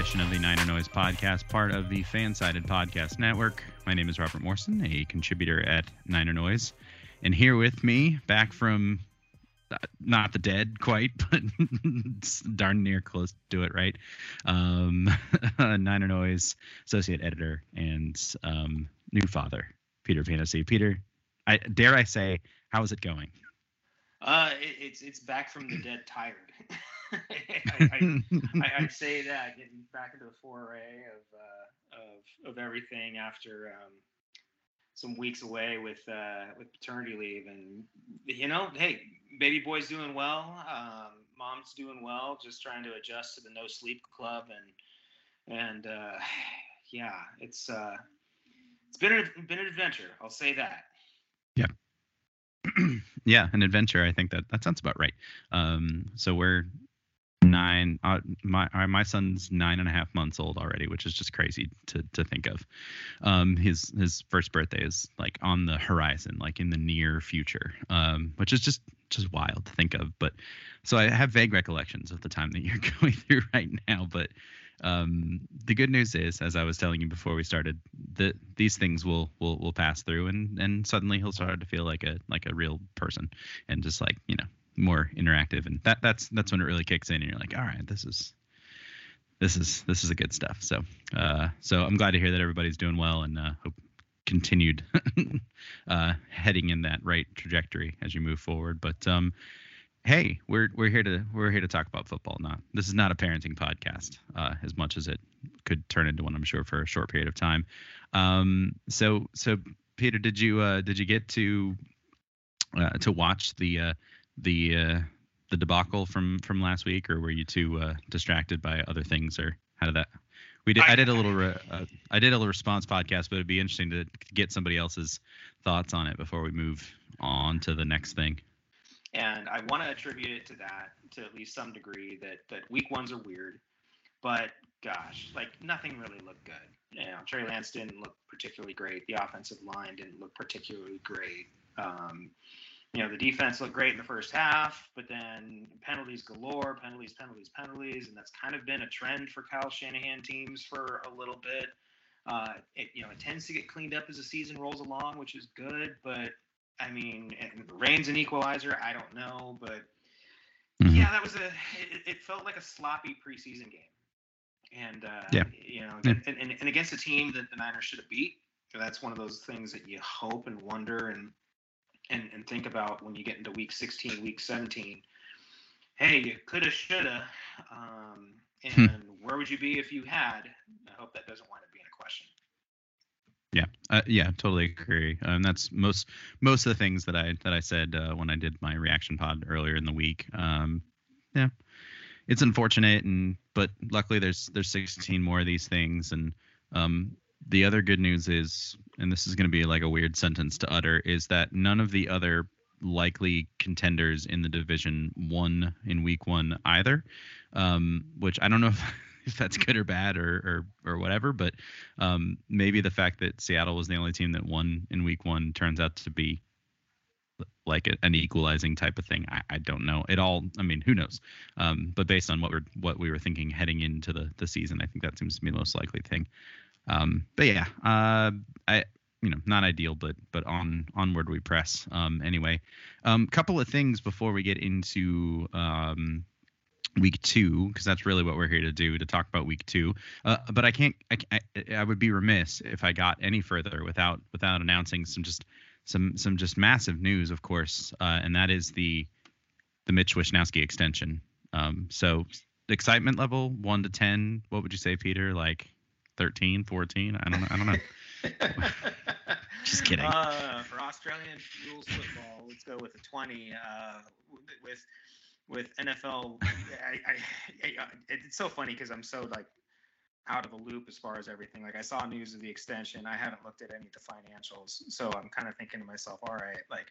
edition of the Niner Noise Podcast, part of the Fansided Podcast Network. My name is Robert Morrison, a contributor at Niner Noise, and here with me, back from uh, not the dead quite, but darn near close to it, right? Um, Niner Noise associate editor and um, new father, Peter Panacy. Peter, I dare I say, how is it going? Uh, it, it's it's back from the dead, tired. I, I, I'd say that getting back into the foray of uh, of of everything after um, some weeks away with uh, with paternity leave, and you know, hey, baby boy's doing well, um, mom's doing well, just trying to adjust to the no sleep club, and and uh, yeah, it's uh, it's been a, been an adventure. I'll say that. Yeah. an adventure. I think that that sounds about right. Um, so we're nine. Uh, my uh, my son's nine and a half months old already, which is just crazy to to think of. Um, his his first birthday is like on the horizon, like in the near future, um, which is just just wild to think of. But so I have vague recollections of the time that you're going through right now, but um, the good news is, as I was telling you before we started, that these things will will will pass through, and and suddenly he'll start to feel like a like a real person, and just like you know more interactive, and that that's that's when it really kicks in, and you're like, all right, this is this is this is a good stuff. So uh, so I'm glad to hear that everybody's doing well, and uh, hope continued uh, heading in that right trajectory as you move forward. But um, hey, we're we're here to we're here to talk about football. Not this is not a parenting podcast, uh, as much as it could turn into one. I'm sure for a short period of time. Um, so so Peter, did you uh, did you get to uh, to watch the uh, the uh, the debacle from from last week, or were you too uh, distracted by other things, or how did that? We did. I, I did a little. Re, I did a little response podcast, but it'd be interesting to get somebody else's thoughts on it before we move on to the next thing. And I want to attribute it to that, to at least some degree, that that week ones are weird, but gosh, like nothing really looked good. You know, Trey Lance didn't look particularly great. The offensive line didn't look particularly great. Um, you know, the defense looked great in the first half, but then penalties galore, penalties, penalties, penalties, and that's kind of been a trend for Kyle Shanahan teams for a little bit. Uh, it, you know, it tends to get cleaned up as the season rolls along, which is good, but I mean, rain's an equalizer. I don't know, but mm-hmm. yeah, that was a. It, it, felt like a sloppy preseason game, and uh, yeah, you know, yeah. and, and, and against a team that the Niners should have beat. That's one of those things that you hope and wonder and and and think about when you get into week 16, week 17. Hey, you coulda, shoulda, um, hmm. and hmm. where would you be if you had? I hope that doesn't wind up being a question. Yeah, uh, yeah, totally agree. And that's most most of the things that I that I said uh, when I did my reaction pod earlier in the week. Um, yeah, it's unfortunate, and but luckily there's there's 16 more of these things, and um, the other good news is, and this is going to be like a weird sentence to utter, is that none of the other likely contenders in the division won in week one either. Um, which I don't know if if that's good or bad or or, or whatever. But um, maybe the fact that Seattle was the only team that won in Week One turns out to be like a, an equalizing type of thing. I, I don't know. It all. I mean, who knows? Um, but based on what we're what we were thinking heading into the the season, I think that seems to be the most likely thing. Um, but yeah, uh, I you know not ideal, but but on onward we press. Um, anyway, um, couple of things before we get into um, week two because that's really what we're here to do to talk about week two. Uh, but I can't. I, I, I would be remiss if I got any further without without announcing some just some some just massive news, of course, uh, and that is the the Mitch Wishnowsky extension. Um, so excitement level one to ten. What would you say, Peter? Like 13, 14? I don't know. I don't know. Just kidding. Uh, for Australian rules football, let's go with a 20. Uh, with with NFL, I, I, I, it's so funny because I'm so like out of the loop as far as everything. Like I saw news of the extension. I haven't looked at any of the financials, so I'm kind of thinking to myself, all right, like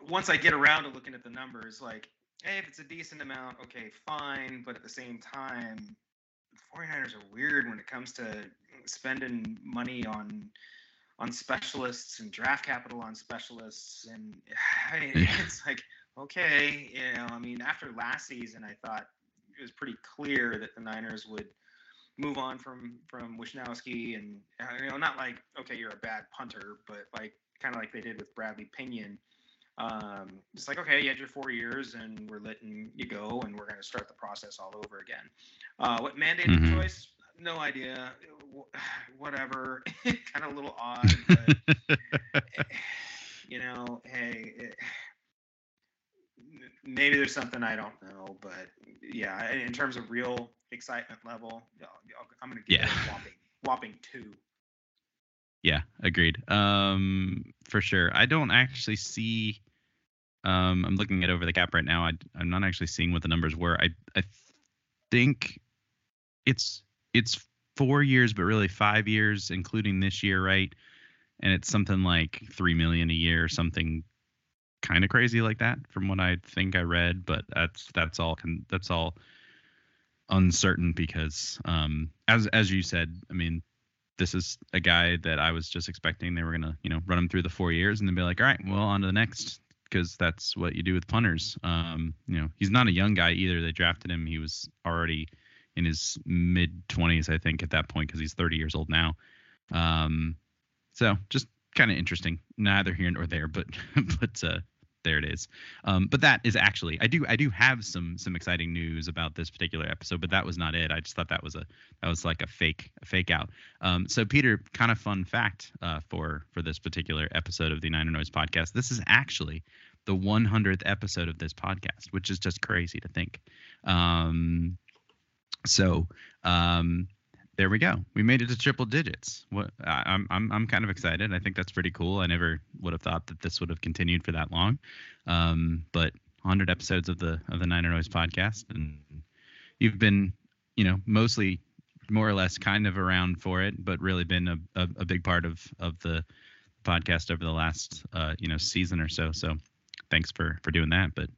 once I get around to looking at the numbers, like hey, if it's a decent amount, okay, fine. But at the same time, the 49ers are weird when it comes to spending money on on specialists and draft capital on specialists and it's like okay you know i mean after last season i thought it was pretty clear that the niners would move on from from Wishnowsky and uh, you know not like okay you're a bad punter but like kind of like they did with Bradley Pinion. Um, it's like okay you had your four years and we're letting you go and we're going to start the process all over again. Uh, what mandated mm-hmm. choice? No idea. Whatever. Kind of a little odd but, you know hey it, maybe there's something I don't know, but yeah, in terms of real excitement level, I'm gonna give yeah. it a whopping, whopping two. Yeah, agreed. Um, for sure. I don't actually see. Um, I'm looking at over the cap right now. I, I'm not actually seeing what the numbers were. I I think it's it's four years, but really five years, including this year, right? And it's something like three million a year, or something kind of crazy like that from what I think I read, but that's that's all that's all uncertain because um, as as you said, I mean, this is a guy that I was just expecting they were gonna you know run him through the four years and then be like, all right, well on to the next because that's what you do with punters. Um, you know, he's not a young guy either. They drafted him; he was already in his mid 20s, I think, at that point because he's 30 years old now. Um, so just kind of interesting. Neither here nor there, but but uh, there it is. Um, but that is actually I do I do have some some exciting news about this particular episode, but that was not it. I just thought that was a that was like a fake a fake out. Um, so Peter, kind of fun fact uh, for for this particular episode of the Niner Noise podcast. This is actually the 100th episode of this podcast, which is just crazy to think. Um, so um, there we go. We made it to triple digits. What I'm I'm I'm kind of excited. I think that's pretty cool. I never would have thought that this would have continued for that long. Um, but 100 episodes of the of the Niner Noise podcast, and you've been, you know, mostly more or less kind of around for it, but really been a, a, a big part of of the podcast over the last uh, you know season or so. So thanks for for doing that. But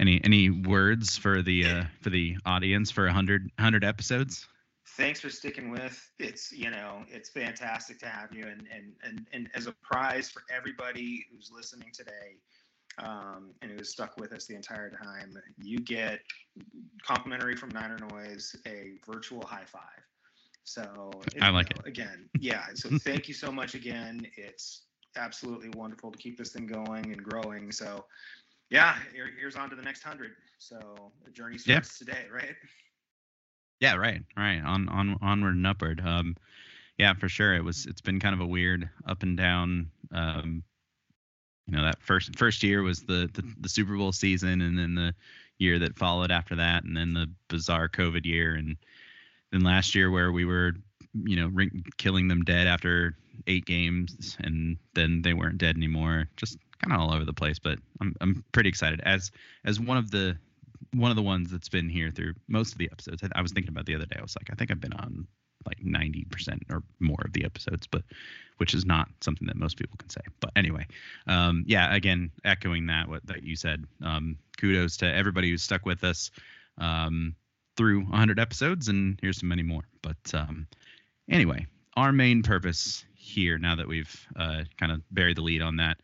any any words for the uh, for the audience for 100 100 episodes? Thanks for sticking with. It's you know it's fantastic to have you, and and and and as a prize for everybody who's listening today, um, and who's stuck with us the entire time, you get complimentary from Niner Noise a virtual high five. So I like know, it again. Yeah. So thank you so much again. It's absolutely wonderful to keep this thing going and growing. So yeah, here, here's on to the next hundred. So the journey starts today, right? Yeah, right, right. On on onward and upward. Um, yeah, for sure. It was. It's been kind of a weird up and down. Um, you know, that first first year was the, the the Super Bowl season, and then the year that followed after that, and then the bizarre COVID year, and then last year where we were, you know, ring, killing them dead after eight games, and then they weren't dead anymore. Just kind of all over the place, but I'm I'm pretty excited as as one of the one of the ones that's been here through most of the episodes. I, was thinking about the other day. I was like, I think I've been on like 90% or more of the episodes, but which is not something that most people can say. But anyway, um, yeah, again, echoing that what that you said. Um, kudos to everybody who's stuck with us. Um, through 100 episodes, and here's so many more. But um, anyway, our main purpose here, now that we've uh, kind of buried the lead on that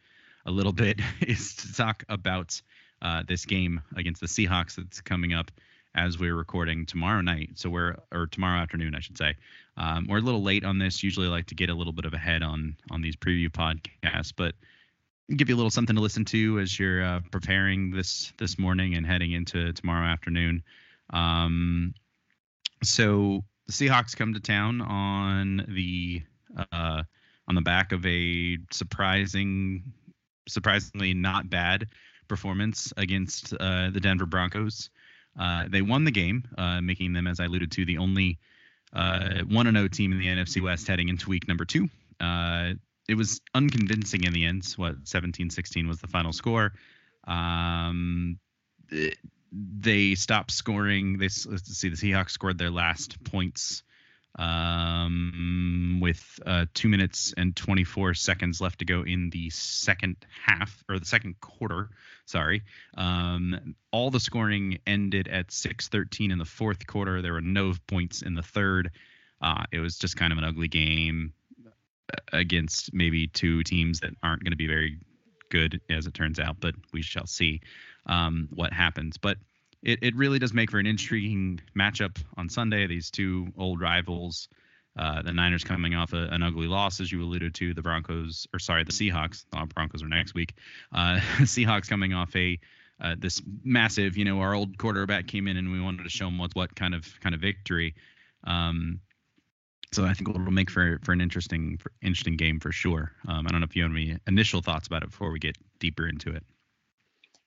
a little bit, is to talk about uh, this game against the Seahawks that's coming up as we're recording tomorrow night. So we're or tomorrow afternoon, I should say. Um, we're a little late on this. Usually, I like to get a little bit of a head on on these preview podcasts, but give you a little something to listen to as you're uh, preparing this this morning and heading into tomorrow afternoon. Um, so the Seahawks come to town on the uh, on the back of a surprising, surprisingly not bad performance against uh, the Denver Broncos. Uh, they won the game, uh, making them, as I alluded to, the only uh, 1 0 team in the NFC West heading into week number two. Uh, it was unconvincing in the end. What 17 16 was the final score. Um, they stopped scoring. They let's see. The Seahawks scored their last points um, with uh, two minutes and 24 seconds left to go in the second half or the second quarter. Sorry. Um, all the scoring ended at 6:13 in the fourth quarter. There were no points in the third. Uh, it was just kind of an ugly game uh, against maybe two teams that aren't going to be very good, as it turns out. But we shall see um, what happens. But it, it really does make for an intriguing matchup on Sunday. These two old rivals, uh, the Niners coming off a, an ugly loss, as you alluded to, the Broncos, or sorry, the Seahawks. The Broncos are next week. Uh, Seahawks coming off a uh, this massive, you know, our old quarterback came in and we wanted to show him what's what kind of kind of victory. Um, so I think it'll make for for an interesting for interesting game for sure. Um, I don't know if you have any initial thoughts about it before we get deeper into it.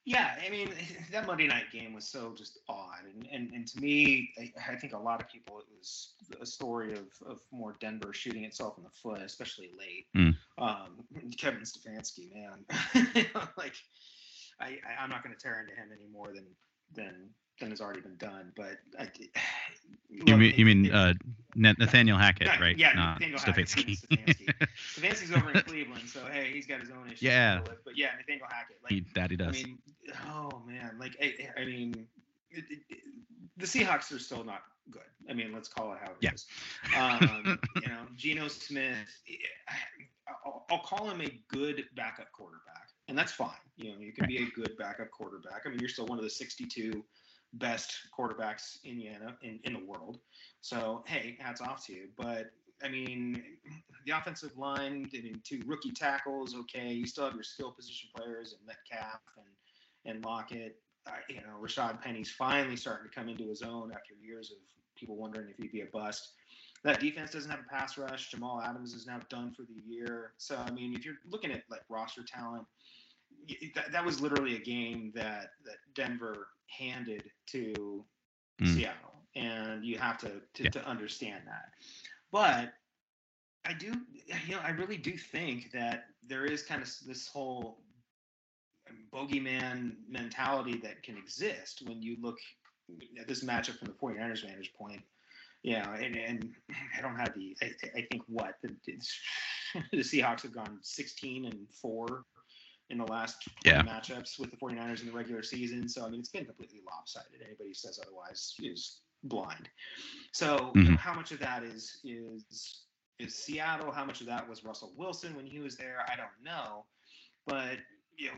Yeah, I mean that Monday night game was so just odd, and and, and to me, I, I think a lot of people it was a story of, of more Denver shooting itself in the foot, especially late. Mm. Um, Kevin Stefanski, man, like I, I am not going to tear into him any more than than than has already been done. But I, you mean, you mean uh, Nathaniel Hackett, not, right? Yeah, Not Nathaniel Stefanski. Stefanski. Stefanski's over in Cleveland, so hey, he's got his own issues. Yeah. But yeah, Nathaniel Hackett. Like, he, that he does. I mean, oh man, like I, I mean, it, it, the Seahawks are still not good. I mean, let's call it how it yeah. is. Um, you know, Geno Smith. I'll, I'll call him a good backup quarterback, and that's fine. You know, you can be a good backup quarterback. I mean, you're still one of the 62 best quarterbacks in the in, in the world. So hey, hats off to you. But I mean, the offensive line, I mean, two rookie tackles, okay. You still have your skill position players and Metcalf and and Lockett. Uh, you know, Rashad Penny's finally starting to come into his own after years of people wondering if he'd be a bust. That defense doesn't have a pass rush. Jamal Adams is now done for the year. So I mean, if you're looking at like roster talent, that, that was literally a game that that Denver handed to mm. Seattle, and you have to to, yeah. to understand that. But I do, you know, I really do think that there is kind of this whole bogeyman mentality that can exist when you look at this matchup from the 49ers vantage point. Yeah, and, and I don't have the. I, I think what the, the Seahawks have gone 16 and four in the last yeah. matchups with the 49ers in the regular season. So, I mean, it's been completely lopsided. Anybody who says otherwise is blind. So, mm-hmm. you know, how much of that is is is Seattle? How much of that was Russell Wilson when he was there? I don't know. But you know,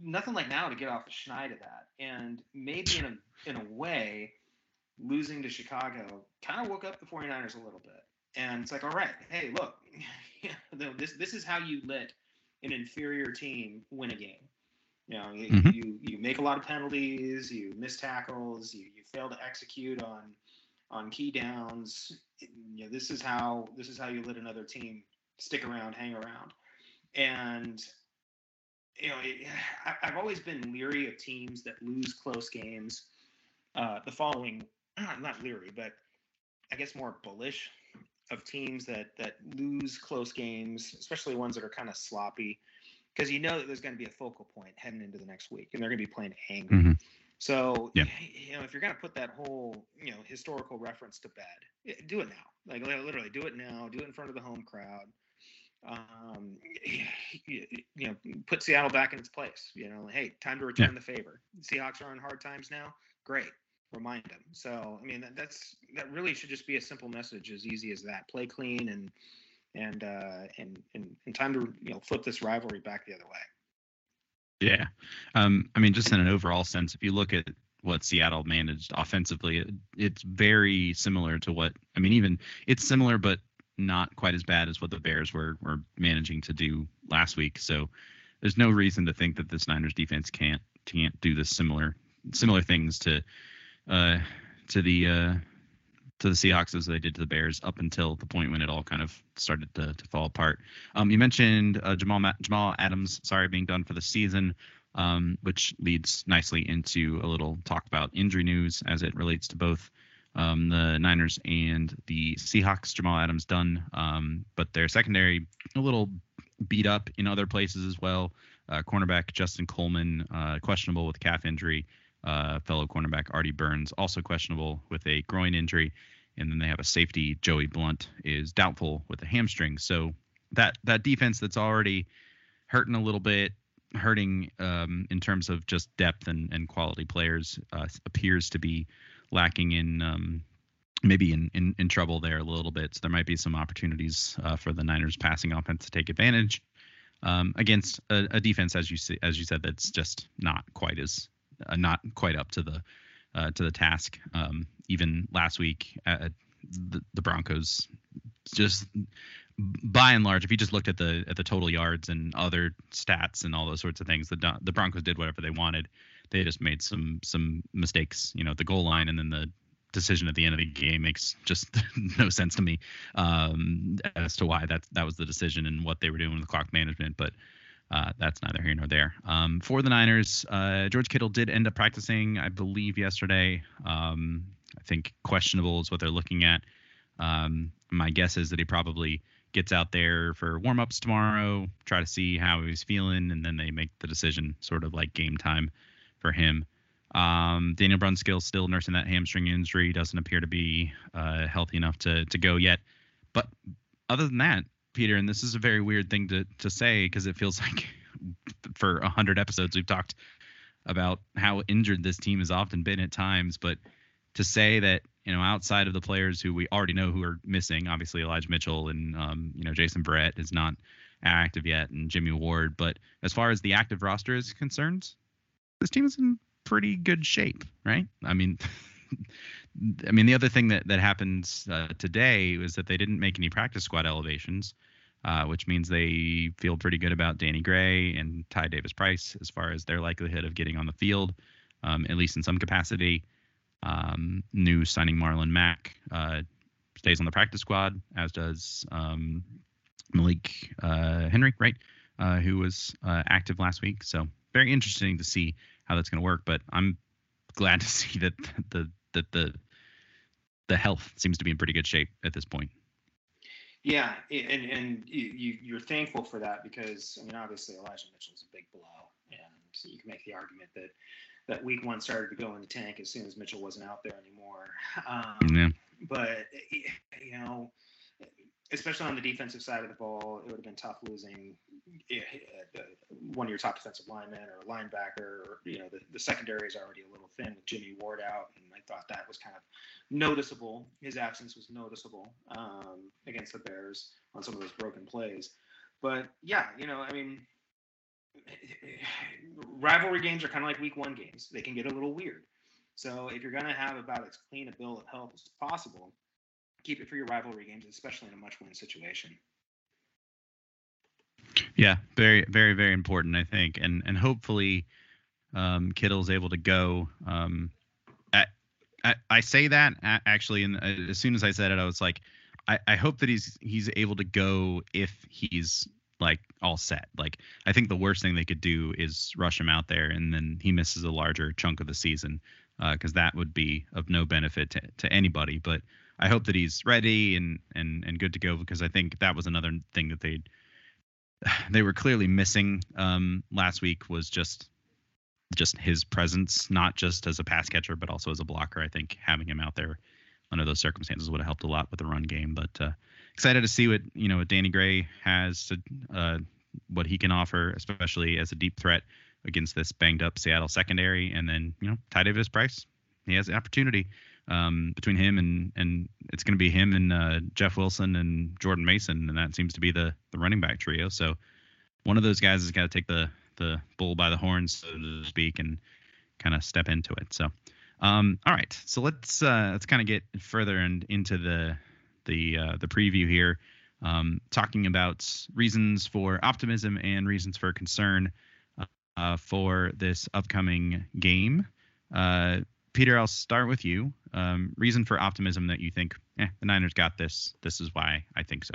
nothing like now to get off the schneid of that. And maybe in a in a way, losing to Chicago kind of woke up the 49ers a little bit. And it's like, all right, hey, look, this this is how you let an inferior team win a game. You know, you, mm-hmm. you, you make a lot of penalties, you miss tackles, you, you fail to execute on on key downs. You know, this is how this is how you let another team stick around, hang around, and you know, it, I, have always been leery of teams that lose close games. Uh, the following, not leery, but I guess more bullish of teams that that lose close games, especially ones that are kind of sloppy, because you know that there's going to be a focal point heading into the next week, and they're going to be playing angry. Mm-hmm. So, yeah. you know, if you're going to put that whole, you know, historical reference to bed, do it now. Like literally, do it now. Do it in front of the home crowd. Um, you, know, put Seattle back in its place. You know, hey, time to return yeah. the favor. Seahawks are on hard times now. Great. Remind them. So I mean that, that's that really should just be a simple message, as easy as that. Play clean and and uh, and and, and time to you know flip this rivalry back the other way. Yeah, um, I mean, just in an overall sense, if you look at what Seattle managed offensively, it, it's very similar to what I mean. Even it's similar, but not quite as bad as what the Bears were were managing to do last week. So there's no reason to think that this Niners defense can't can't do this similar similar things to uh, to the uh, to the Seahawks as they did to the Bears up until the point when it all kind of started to, to fall apart. Um, you mentioned uh, Jamal Jamal Adams, sorry, being done for the season, um, which leads nicely into a little talk about injury news as it relates to both um, the Niners and the Seahawks. Jamal Adams done, um, but their secondary a little beat up in other places as well. Uh, cornerback Justin Coleman uh, questionable with calf injury. Uh, fellow cornerback Artie Burns also questionable with a groin injury, and then they have a safety Joey Blount, is doubtful with a hamstring. So that that defense that's already hurting a little bit, hurting um, in terms of just depth and, and quality players, uh, appears to be lacking in um, maybe in, in, in trouble there a little bit. So there might be some opportunities uh, for the Niners passing offense to take advantage um, against a, a, defense, as you see, as you said, that's just not quite as uh, not quite up to the uh, to the task. Um, even last week, uh, the, the Broncos just by and large, if you just looked at the at the total yards and other stats and all those sorts of things, the the Broncos did whatever they wanted. They just made some some mistakes, you know, at the goal line and then the decision at the end of the game makes just no sense to me um, as to why that that was the decision and what they were doing with clock management. But uh, that's neither here nor there. Um, for the Niners, uh, George Kittle did end up practicing, I believe, yesterday. Um, I think questionable is what they're looking at. Um, my guess is that he probably gets out there for warm-ups tomorrow, try to see how he's feeling, and then they make the decision, sort of like game time for him. Um, Daniel Brunskill still nursing that hamstring injury, doesn't appear to be uh, healthy enough to to go yet. But other than that, Peter, and this is a very weird thing to to say because it feels like for a hundred episodes we've talked about how injured this team has often been at times, but to say that you know outside of the players who we already know who are missing, obviously Elijah Mitchell and um, you know Jason Verrett is not active yet, and Jimmy Ward, but as far as the active roster is concerned, this team is in pretty good shape, right? I mean. I mean, the other thing that that happens uh, today was that they didn't make any practice squad elevations, uh, which means they feel pretty good about Danny Gray and Ty Davis Price as far as their likelihood of getting on the field, um, at least in some capacity. Um, new signing Marlon Mack uh, stays on the practice squad, as does um, Malik uh, Henry, right, uh, who was uh, active last week. So very interesting to see how that's going to work. But I'm glad to see that the that the the health seems to be in pretty good shape at this point. Yeah, and and you you're thankful for that because I mean obviously Elijah Mitchell is a big blow, and so you can make the argument that that week one started to go in the tank as soon as Mitchell wasn't out there anymore. Um, yeah. But you know, especially on the defensive side of the ball, it would have been tough losing eh, eh, one of your top defensive linemen or a linebacker. Or, you know, the, the secondary is already a little thin with Jimmy Ward out, and I thought that was kind of noticeable. His absence was noticeable um, against the Bears on some of those broken plays. But yeah, you know, I mean, rivalry games are kind of like week one games. They can get a little weird. So if you're going to have about as clean a bill of health as possible, keep it for your rivalry games, especially in a much win situation. Yeah, very, very, very important, I think, and and hopefully, um, Kittle's able to go. Um, I, I, I say that actually, and uh, as soon as I said it, I was like, I, I hope that he's he's able to go if he's like all set. Like I think the worst thing they could do is rush him out there and then he misses a larger chunk of the season because uh, that would be of no benefit to, to anybody. But I hope that he's ready and and and good to go because I think that was another thing that they they were clearly missing um, last week was just just his presence, not just as a pass catcher but also as a blocker. I think having him out there under those circumstances would have helped a lot with the run game. But uh, excited to see what you know what Danny Gray has to uh, what he can offer, especially as a deep threat against this banged up Seattle secondary, and then you know Ty Davis Price he has the opportunity um, between him and and it's going to be him and uh, Jeff Wilson and Jordan Mason, and that seems to be the the running back trio. So one of those guys has got to take the the bull by the horns, so to speak, and kind of step into it. So, um, all right, so let's uh, let's kind of get further and into the the uh, the preview here, um, talking about reasons for optimism and reasons for concern uh, for this upcoming game. Peter, I'll start with you. Um, reason for optimism that you think, eh, the Niners got this. This is why I think so.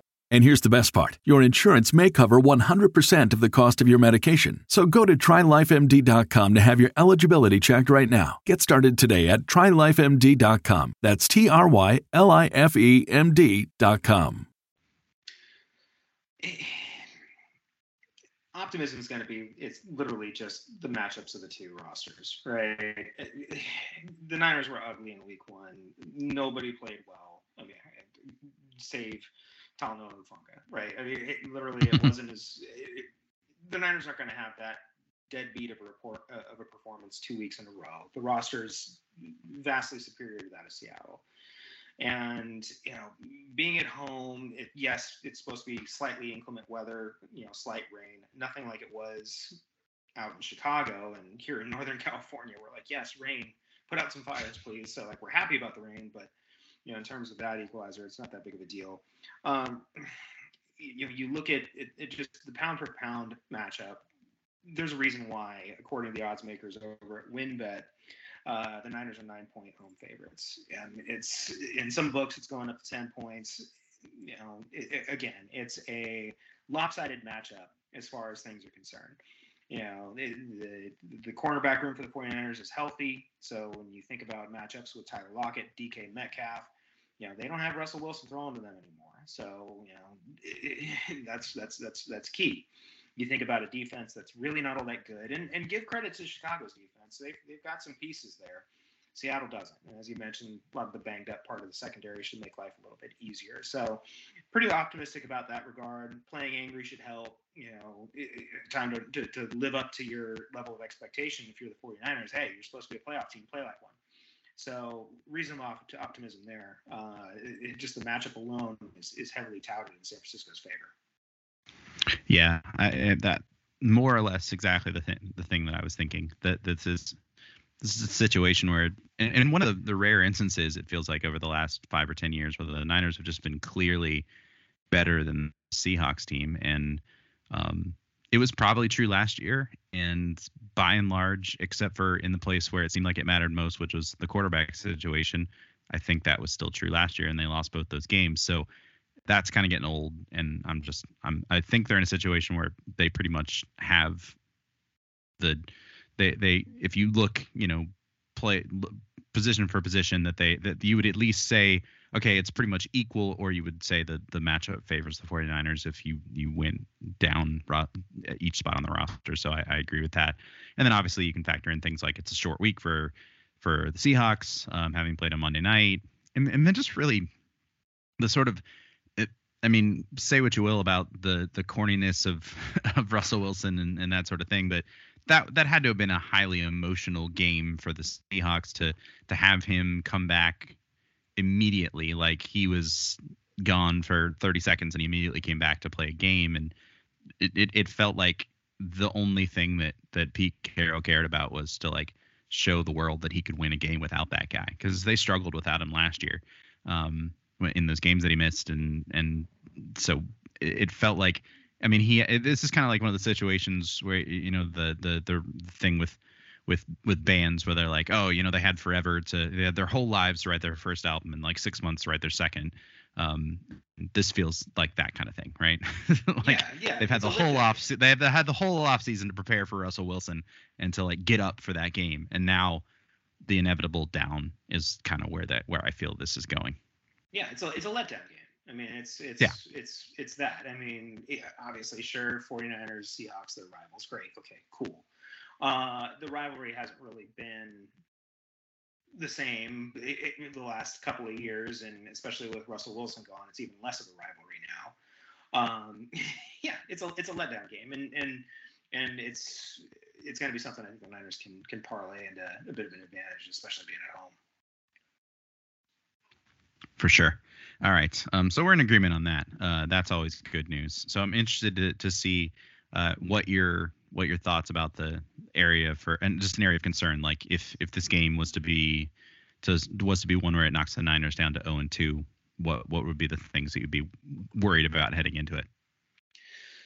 And here's the best part your insurance may cover 100% of the cost of your medication. So go to trylifemd.com to have your eligibility checked right now. Get started today at trylifemd.com. That's T R Y L I F E M D.com. Eh, Optimism is going to be, it's literally just the matchups of the two rosters, right? The Niners were ugly in week one. Nobody played well. I mean, save Right? I mean, it, literally, it wasn't as it, the Niners aren't going to have that deadbeat of a report uh, of a performance two weeks in a row. The roster is vastly superior to that of Seattle, and you know, being at home, it, yes, it's supposed to be slightly inclement weather, you know, slight rain, nothing like it was out in Chicago and here in Northern California. We're like, yes, rain, put out some fires, please. So like, we're happy about the rain, but you know, in terms of that equalizer, it's not that big of a deal. Um, you you look at it, it, just the pound for pound matchup. There's a reason why, according to the odds makers over at WynnBET, uh, the Niners are nine point home favorites, and it's in some books it's going up to ten points. You know, it, it, again, it's a lopsided matchup as far as things are concerned. You know, the the cornerback room for the 49ers is healthy. So when you think about matchups with Tyler Lockett, DK Metcalf, you know, they don't have Russell Wilson throwing to them anymore. So, you know, that's that's that's that's key. You think about a defense that's really not all that good, and and give credit to Chicago's defense. They've they've got some pieces there. Seattle doesn't. And as you mentioned, a lot of the banged up part of the secondary should make life a little bit easier. So, pretty optimistic about that regard. Playing angry should help. You know, time to, to, to live up to your level of expectation. If you're the 49ers, hey, you're supposed to be a playoff team, play like one. So, reasonable to optimism there. Uh, it, just the matchup alone is, is heavily touted in San Francisco's favor. Yeah, I, that more or less exactly the thing the thing that I was thinking. That this is this is a situation where, and, and one of the, the rare instances it feels like over the last five or ten years, where the Niners have just been clearly better than the Seahawks team, and um, it was probably true last year. And by and large, except for in the place where it seemed like it mattered most, which was the quarterback situation, I think that was still true last year, and they lost both those games. So that's kind of getting old, and I'm just I'm I think they're in a situation where they pretty much have the they they if you look you know play position for position that they that you would at least say okay it's pretty much equal or you would say that the matchup favors the 49ers if you you win down each spot on the roster. So I, I agree with that. And then obviously you can factor in things like it's a short week for for the Seahawks um, having played on Monday night. And and then just really the sort of I mean, say what you will about the the corniness of of Russell Wilson and, and that sort of thing, but that that had to have been a highly emotional game for the Seahawks to to have him come back immediately. Like he was gone for 30 seconds and he immediately came back to play a game. And it, it, it felt like the only thing that that Pete Carroll cared about was to like show the world that he could win a game without that guy because they struggled without him last year um, in those games that he missed. And and so it, it felt like I mean, he. This is kind of like one of the situations where you know the the the thing with with with bands where they're like, oh, you know, they had forever to they had their whole lives to write their first album and like six months to write their second. Um, this feels like that kind of thing, right? like yeah, yeah, they've had the whole off they have had the whole off season to prepare for Russell Wilson and to like get up for that game, and now the inevitable down is kind of where that where I feel this is going. Yeah, it's a it's a letdown game. I mean, it's it's yeah. it's it's that. I mean, yeah, obviously, sure, 49ers, Seahawks, they're rivals. Great. Okay, cool. Uh, the rivalry hasn't really been the same it, it, the last couple of years, and especially with Russell Wilson gone, it's even less of a rivalry now. Um, yeah, it's a it's a letdown game, and and and it's it's going to be something I think the Niners can can parlay into a bit of an advantage, especially being at home. For sure. All right. Um, so we're in agreement on that. Uh, that's always good news. So I'm interested to, to see uh, what your what your thoughts about the area for and just an area of concern. Like if if this game was to be to was to be one where it knocks the Niners down to 0 and 2, what what would be the things that you'd be worried about heading into it?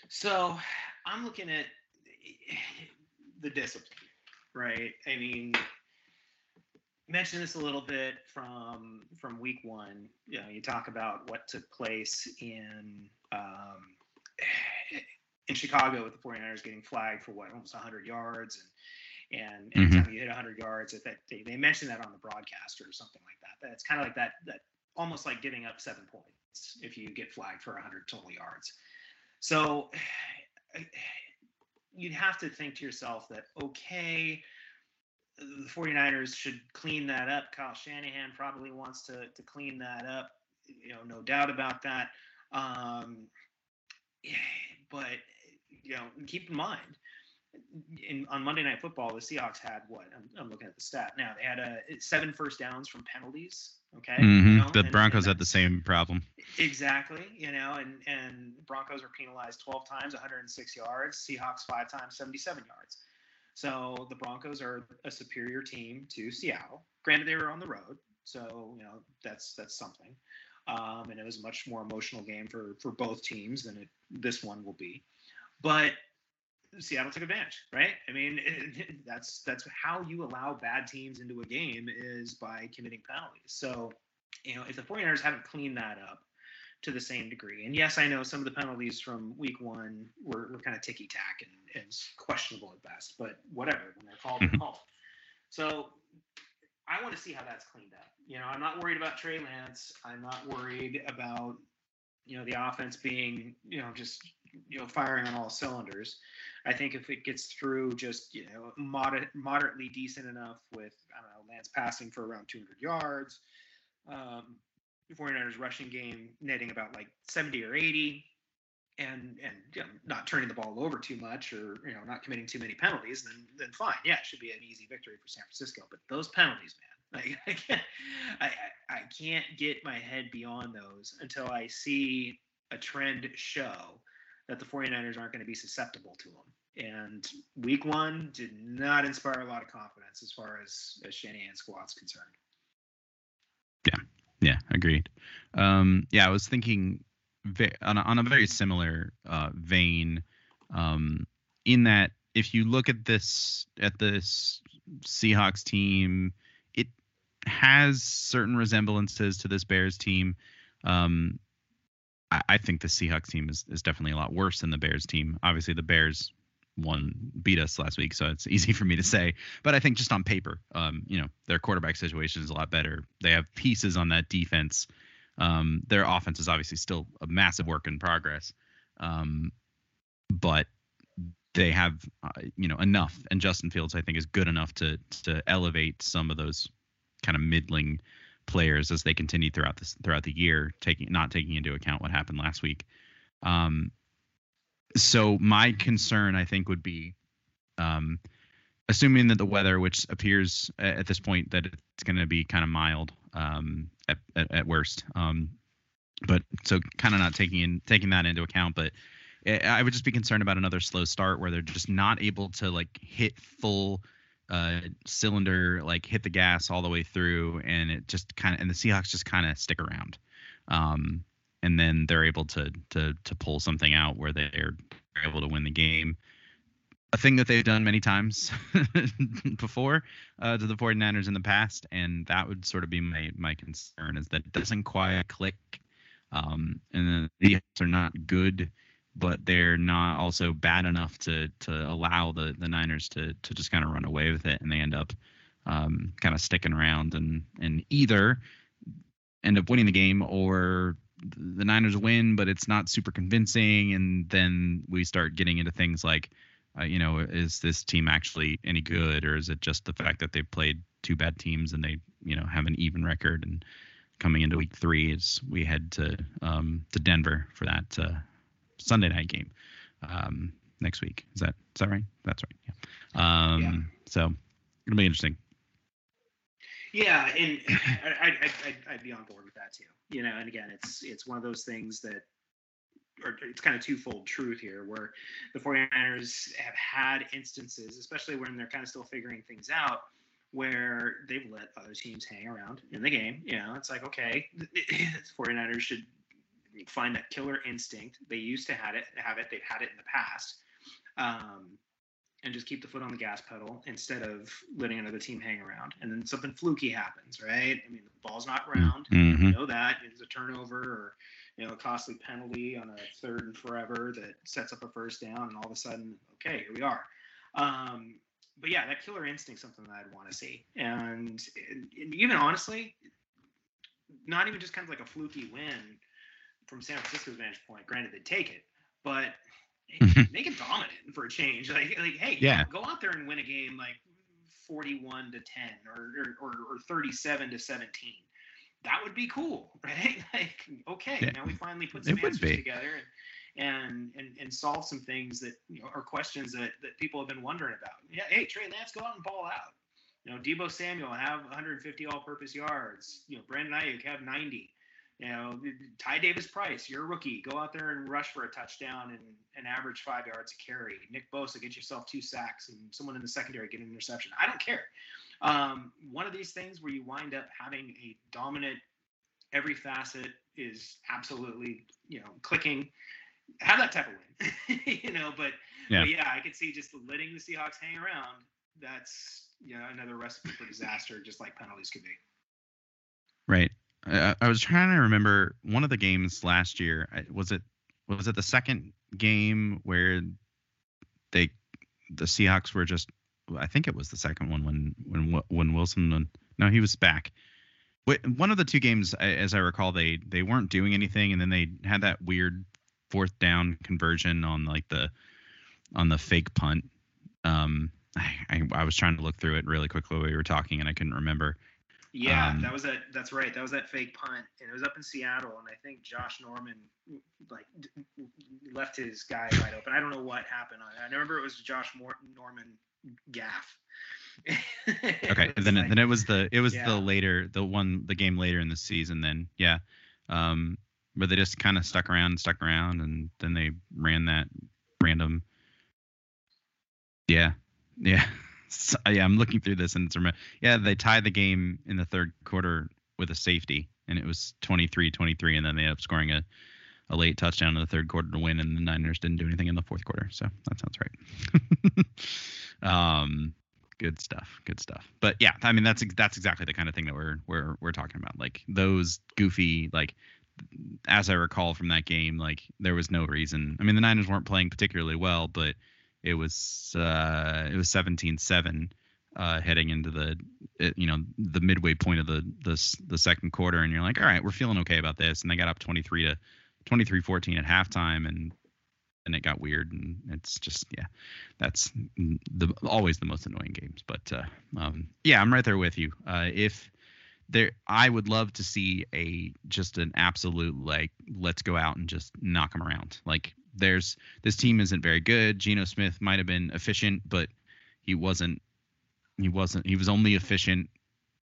So I'm looking at the discipline, right? I mean, mentioned this a little bit from from week one. You know, you talk about what took place in um, in Chicago with the 49ers getting flagged for what almost 100 yards and and anytime mm-hmm. you hit 100 yards, if that they, they mentioned that on the broadcast or something like that. That's kind of like that that almost like giving up seven points if you get flagged for 100 total yards. So you'd have to think to yourself that okay the 49ers should clean that up. Kyle Shanahan probably wants to, to clean that up. You know, no doubt about that. Um, but, you know, keep in mind, in, on Monday Night Football, the Seahawks had what? I'm, I'm looking at the stat now. They had a seven first downs from penalties. Okay. Mm-hmm. You know? The Broncos and, and had the same problem. Exactly. You know, and and Broncos were penalized 12 times, 106 yards. Seahawks five times, 77 yards. So the Broncos are a superior team to Seattle. Granted, they were on the road, so you know that's that's something. Um, and it was a much more emotional game for for both teams than it, this one will be. But Seattle took advantage, right? I mean, it, that's that's how you allow bad teams into a game is by committing penalties. So, you know, if the 49ers haven't cleaned that up, to the same degree. And yes, I know some of the penalties from week one were, were kind of ticky tack and, and questionable at best, but whatever, when they're called, they're mm-hmm. called. So I want to see how that's cleaned up. You know, I'm not worried about Trey Lance. I'm not worried about, you know, the offense being, you know, just, you know, firing on all cylinders. I think if it gets through just, you know, moder- moderately decent enough with, I don't know, Lance passing for around 200 yards, um, 49ers rushing game netting about like 70 or 80 and and you know, not turning the ball over too much or you know not committing too many penalties then then fine. Yeah it should be an easy victory for San Francisco but those penalties man like, I can't I, I can't get my head beyond those until I see a trend show that the 49ers aren't going to be susceptible to them And week one did not inspire a lot of confidence as far as, as Shanahan's squad's concerned. Yeah, yeah, agreed. Um, yeah, I was thinking on a, on a very similar uh, vein, um, in that if you look at this at this Seahawks team, it has certain resemblances to this Bears team. Um, I, I, think the Seahawks team is, is definitely a lot worse than the Bears team. Obviously, the Bears won beat us last week, so it's easy for me to say. But I think just on paper, um, you know, their quarterback situation is a lot better. They have pieces on that defense. Um, their offense is obviously still a massive work in progress, um, but they have uh, you know enough. And Justin Fields, I think, is good enough to to elevate some of those kind of middling players as they continue throughout this throughout the year, taking not taking into account what happened last week. Um, so my concern, I think, would be um, assuming that the weather, which appears at this point that it's going to be kind of mild um, at, at, at, worst, um, but so kind of not taking in taking that into account, but I would just be concerned about another slow start where they're just not able to like hit full uh, cylinder, like hit the gas all the way through, and it just kind of and the Seahawks just kind of stick around, um, and then they're able to to to pull something out where they're able to win the game. A thing that they've done many times before uh, to the 49ers in the past, and that would sort of be my my concern is that it doesn't quite click, um, and the Seahawks are not good but they're not also bad enough to to allow the the Niners to to just kind of run away with it, and they end up um, kind of sticking around and and either end up winning the game or the Niners win, but it's not super convincing, and then we start getting into things like, uh, you know, is this team actually any good, or is it just the fact that they've played two bad teams and they, you know, have an even record and coming into week three is we head to um, to Denver for that uh, Sunday night game um, next week. Is that is that right? That's right. Yeah. Um, yeah. So it'll be interesting. Yeah, and I, I, I, I'd be on board with that too. You know, and again, it's it's one of those things that or it's kind of twofold truth here where the 49ers have had instances, especially when they're kind of still figuring things out, where they've let other teams hang around in the game. You know, it's like, okay, the 49ers should find that killer instinct. They used to have it, have it. They've had it in the past, um, and just keep the foot on the gas pedal instead of letting another team hang around. And then something fluky happens, right? I mean, the ball's not round. Mm-hmm. You know that it's a turnover or you know a costly penalty on a third and forever that sets up a first down, and all of a sudden, okay, here we are. Um, but yeah, that killer instinct something that I'd want to see, and, and even honestly, not even just kind of like a fluky win from San Francisco's vantage point, granted they take it, but make it dominant for a change. Like, like hey, yeah. go out there and win a game like 41 to 10 or, or, or 37 to 17. That would be cool, right? Like, okay, yeah. now we finally put some answers together and, and and and solve some things that you know are questions that that people have been wondering about. Yeah, hey Trey Lance, go out and ball out. You know, Deebo Samuel have 150 all-purpose yards. You know, Brandon Aiyuk have 90. You know, Ty Davis Price, you're a rookie. Go out there and rush for a touchdown and an average five yards a carry. Nick Bosa, get yourself two sacks and someone in the secondary get an interception. I don't care. Um, one of these things where you wind up having a dominant, every facet is absolutely, you know, clicking. Have that type of win, you know. But yeah. but yeah, I could see just letting the Seahawks hang around. That's you know another recipe for disaster, just like penalties could be. Right. I, I was trying to remember one of the games last year. Was it was it the second game where they the Seahawks were just I think it was the second one when when when Wilson no he was back. One of the two games, as I recall, they they weren't doing anything, and then they had that weird fourth down conversion on like the on the fake punt. Um, I, I, I was trying to look through it really quickly we were talking, and I couldn't remember. Yeah, um, that was that. That's right. That was that fake punt, and it was up in Seattle, and I think Josh Norman like left his guy wide open. I don't know what happened. I, I remember it was Josh Norman gaff. okay, then like, then it was the it was yeah. the later the one the game later in the season. Then yeah, um, but they just kind of stuck around and stuck around, and then they ran that random Yeah, yeah, so, yeah. I'm looking through this and it's yeah they tied the game in the third quarter with a safety and it was 23-23 and then they ended up scoring a a late touchdown in the third quarter to win, and the Niners didn't do anything in the fourth quarter. So that sounds right. um, good stuff. Good stuff. But yeah, I mean that's that's exactly the kind of thing that we're we're we're talking about. Like those goofy like. As I recall from that game, like there was no reason. I mean, the Niners weren't playing particularly well, but it was uh, it was 17-7 uh, heading into the you know the midway point of the the the second quarter, and you're like, all right, we're feeling okay about this, and they got up 23 to 23-14 at halftime and and it got weird and it's just yeah that's the always the most annoying games but uh, um, yeah i'm right there with you. Uh, if there i would love to see a just an absolute like let's go out and just knock them around like there's this team isn't very good Geno Smith might have been efficient but he wasn't he wasn't he was only efficient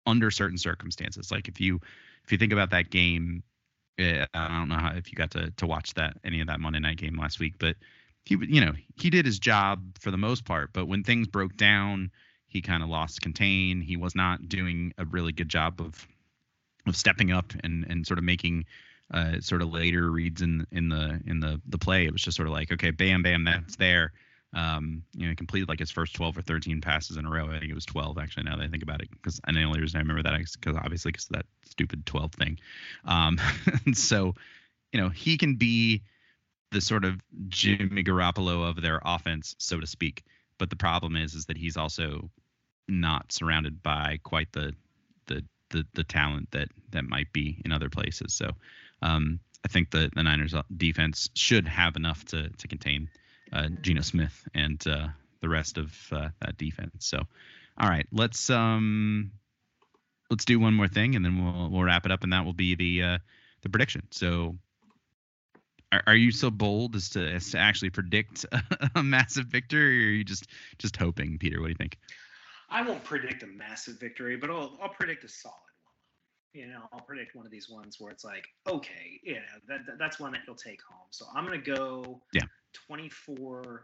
under certain circumstances like if you if you think about that game eh, I don't know how, if you got to to watch that any of that Monday night game last week, but he you know he did his job for the most part. But when things broke down, he kind of lost contain. He was not doing a really good job of of stepping up and and sort of making uh, sort of later reads in in the in the the play. It was just sort of like okay, bam, bam, that's there. Um, you know, completed like his first 12 or 13 passes in a row. I think it was 12 actually. Now that I think about it, because and the only reason I remember that is because obviously because that stupid 12 thing. Um, so, you know, he can be the sort of Jimmy Garoppolo of their offense, so to speak. But the problem is, is that he's also not surrounded by quite the the the, the talent that that might be in other places. So, um, I think the the Niners defense should have enough to to contain uh, Geno Smith and uh, the rest of uh, that defense. So, all right, let's um, let's do one more thing, and then we'll we'll wrap it up, and that will be the uh, the prediction. So, are, are you so bold as to as to actually predict a, a massive victory, or are you just just hoping, Peter? What do you think? I won't predict a massive victory, but I'll, I'll predict a solid you know, I'll predict one of these ones where it's like, okay, yeah, that, that that's one that he'll take home. So I'm gonna go yeah 24-14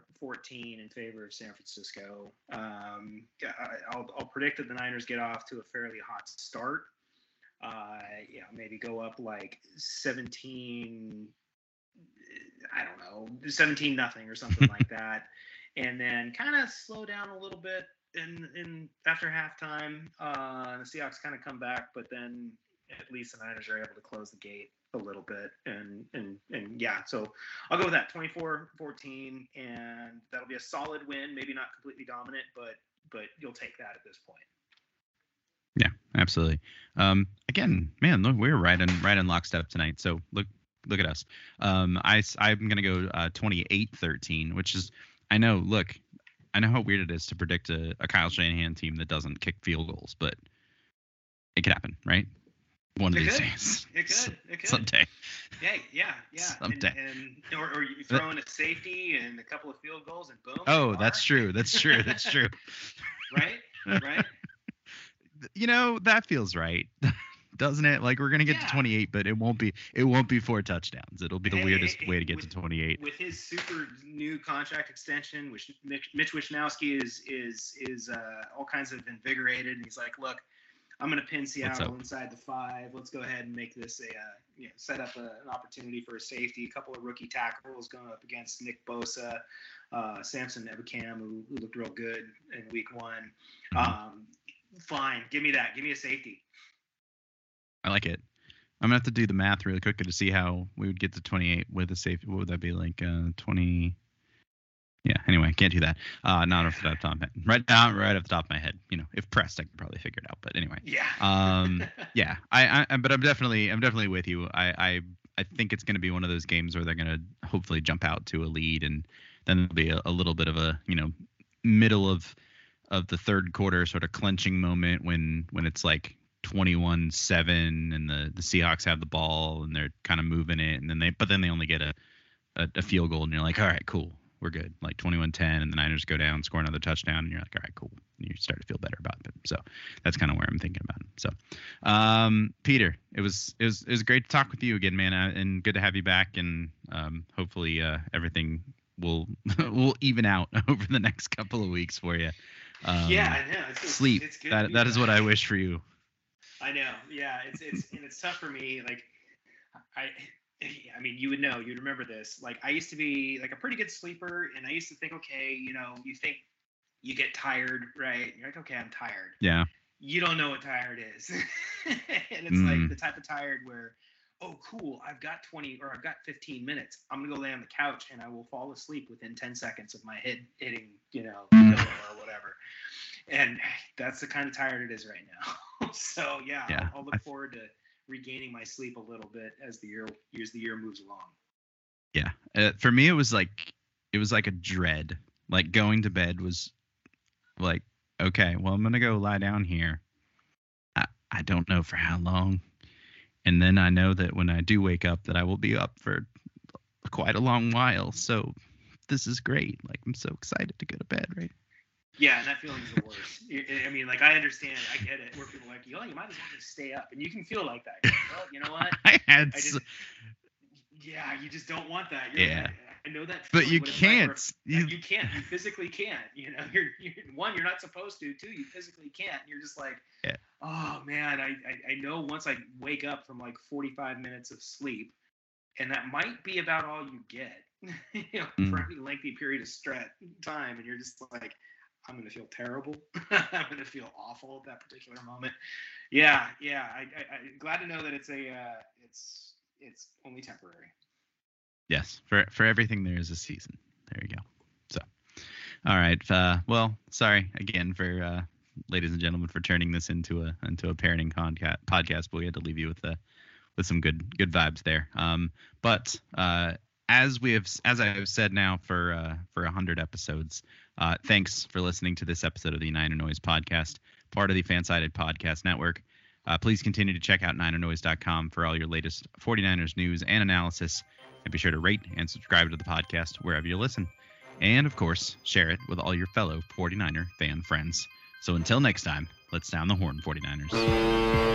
in favor of San Francisco. Um, I, will I'll predict that the Niners get off to a fairly hot start. Uh, yeah, maybe go up like 17. I don't know, 17 nothing or something like that, and then kind of slow down a little bit in in after halftime. Uh, the Seahawks kind of come back, but then at least the Niners are able to close the gate a little bit. And and and yeah, so I'll go with that 24-14, and that'll be a solid win. Maybe not completely dominant, but but you'll take that at this point. Yeah, absolutely. Um, again, man, look, we're right in right in lockstep tonight. So look look at us. Um, I I'm gonna go uh, 28-13, which is I know. Look, I know how weird it is to predict a, a Kyle Shanahan team that doesn't kick field goals, but it could happen, right? One of it these days. It could. It could. Someday. Yeah, yeah, yeah. Someday. And, and or, or you throw in a safety and a couple of field goals and boom. Oh, that's true. That's true. That's true. right. Right. You know that feels right. Doesn't it? Like we're gonna get Yeah. to 28, but it won't be. It won't be four touchdowns. It'll be the Hey, weirdest hey, way to get with- to 28. With his super new contract extension, which Mitch, Mitch is is is uh, all kinds of invigorated, and he's like, "Look, I'm going to pin Seattle inside the five. Let's go ahead and make this a uh, you know set up a, an opportunity for a safety. A couple of rookie tackles going up against Nick Bosa, uh, Samson Ebukam, who, who looked real good in Week One. Mhm. Um, fine, give me that. Give me a safety. I like it. I'm gonna have to do the math really quickly to see how we would get to 28 with a safety. What would that be like? Uh, 20. Yeah. Anyway, can't do that. Uh, not off the top of my head. Right down, right off the top of my head. You know, if pressed, I could probably figure it out. But anyway. Yeah. Um, yeah, I, I, but I'm definitely, I'm definitely with you. I, I, I think it's going to be one of those games where they're going to hopefully jump out to a lead, and then there'll be a, a little bit of a, you know, middle of, of the third quarter sort of clenching moment when, when it's like 21-7 and the, the Seahawks have the ball and they're kind of moving it, and then they, but then they only get a, a, a field goal, and you're like, all right, cool, we're good. Like 21-10, and the Niners go down, score another touchdown, and you're like, all right, cool. And you start to feel better about it. So that's kind of where I'm thinking about it. So, um, Peter, it was it was it was great to talk with you again, man, uh, and good to have you back. And um, hopefully uh, everything will will even out over the next couple of weeks for you. Um, yeah, I know. It's, sleep. It's that that is what I wish for you. I know. Yeah, it's it's and it's tough for me. Like, I. I mean, you would know, you'd remember this. Like, I used to be like a pretty good sleeper, and I used to think, okay, you know, you think you get tired, right? You're like, okay, I'm tired. Yeah. You don't know what tired is, and it's mm. like the type of tired where oh, cool, I've got 20 or I've got 15 minutes. I'm gonna go lay on the couch and I will fall asleep within 10 seconds of my head hitting, you know, mm. or whatever. And that's the kind of tired it is right now. so yeah, yeah. I'll, I'll look forward to regaining my sleep a little bit as the year as the year moves along. Yeah, uh, for me it was like it was like a dread. Like going to bed was like okay, well I'm gonna go lie down here. I I don't know for how long and then I know that when I do wake up, that I will be up for quite a long while. So this is great. Like I'm so excited to go to bed, right? Yeah, and that feeling's the worst. I mean, like I understand, I get it. Where people are like, oh, you might as well just stay up, and you can feel like that. Well, you know what? I had. I just, yeah, you just don't want that. You're, yeah. I, I know that. But you can't. you, you can't. You physically can't. You know, you're, you're one. You're not supposed to. Two, you physically can't. You're just like, yeah. oh man, I, I I know once I wake up from like 45 minutes of sleep, and that might be about all you get. you know, mm. for any lengthy period of stress time, and you're just like, I'm gonna feel terrible. I'm gonna feel awful at that particular moment. Yeah, yeah. I, am glad to know that it's a uh, it's it's only temporary. Yes, for for everything there is a season. There you go. So, all right. Uh, well, sorry again for uh, ladies and gentlemen for turning this into a into a parenting conca- podcast, but we had to leave you with a with some good good vibes there. Um, but uh, as we have as I have said now for uh, for hundred episodes, uh, thanks for listening to this episode of the Niner Noise podcast, part of the Fansided Podcast Network. Uh, please continue to check out NinerNoise.com for all your latest 49ers news and analysis. And be sure to rate and subscribe to the podcast wherever you listen. And of course, share it with all your fellow 49er fan friends. So until next time, let's sound the horn, 49ers.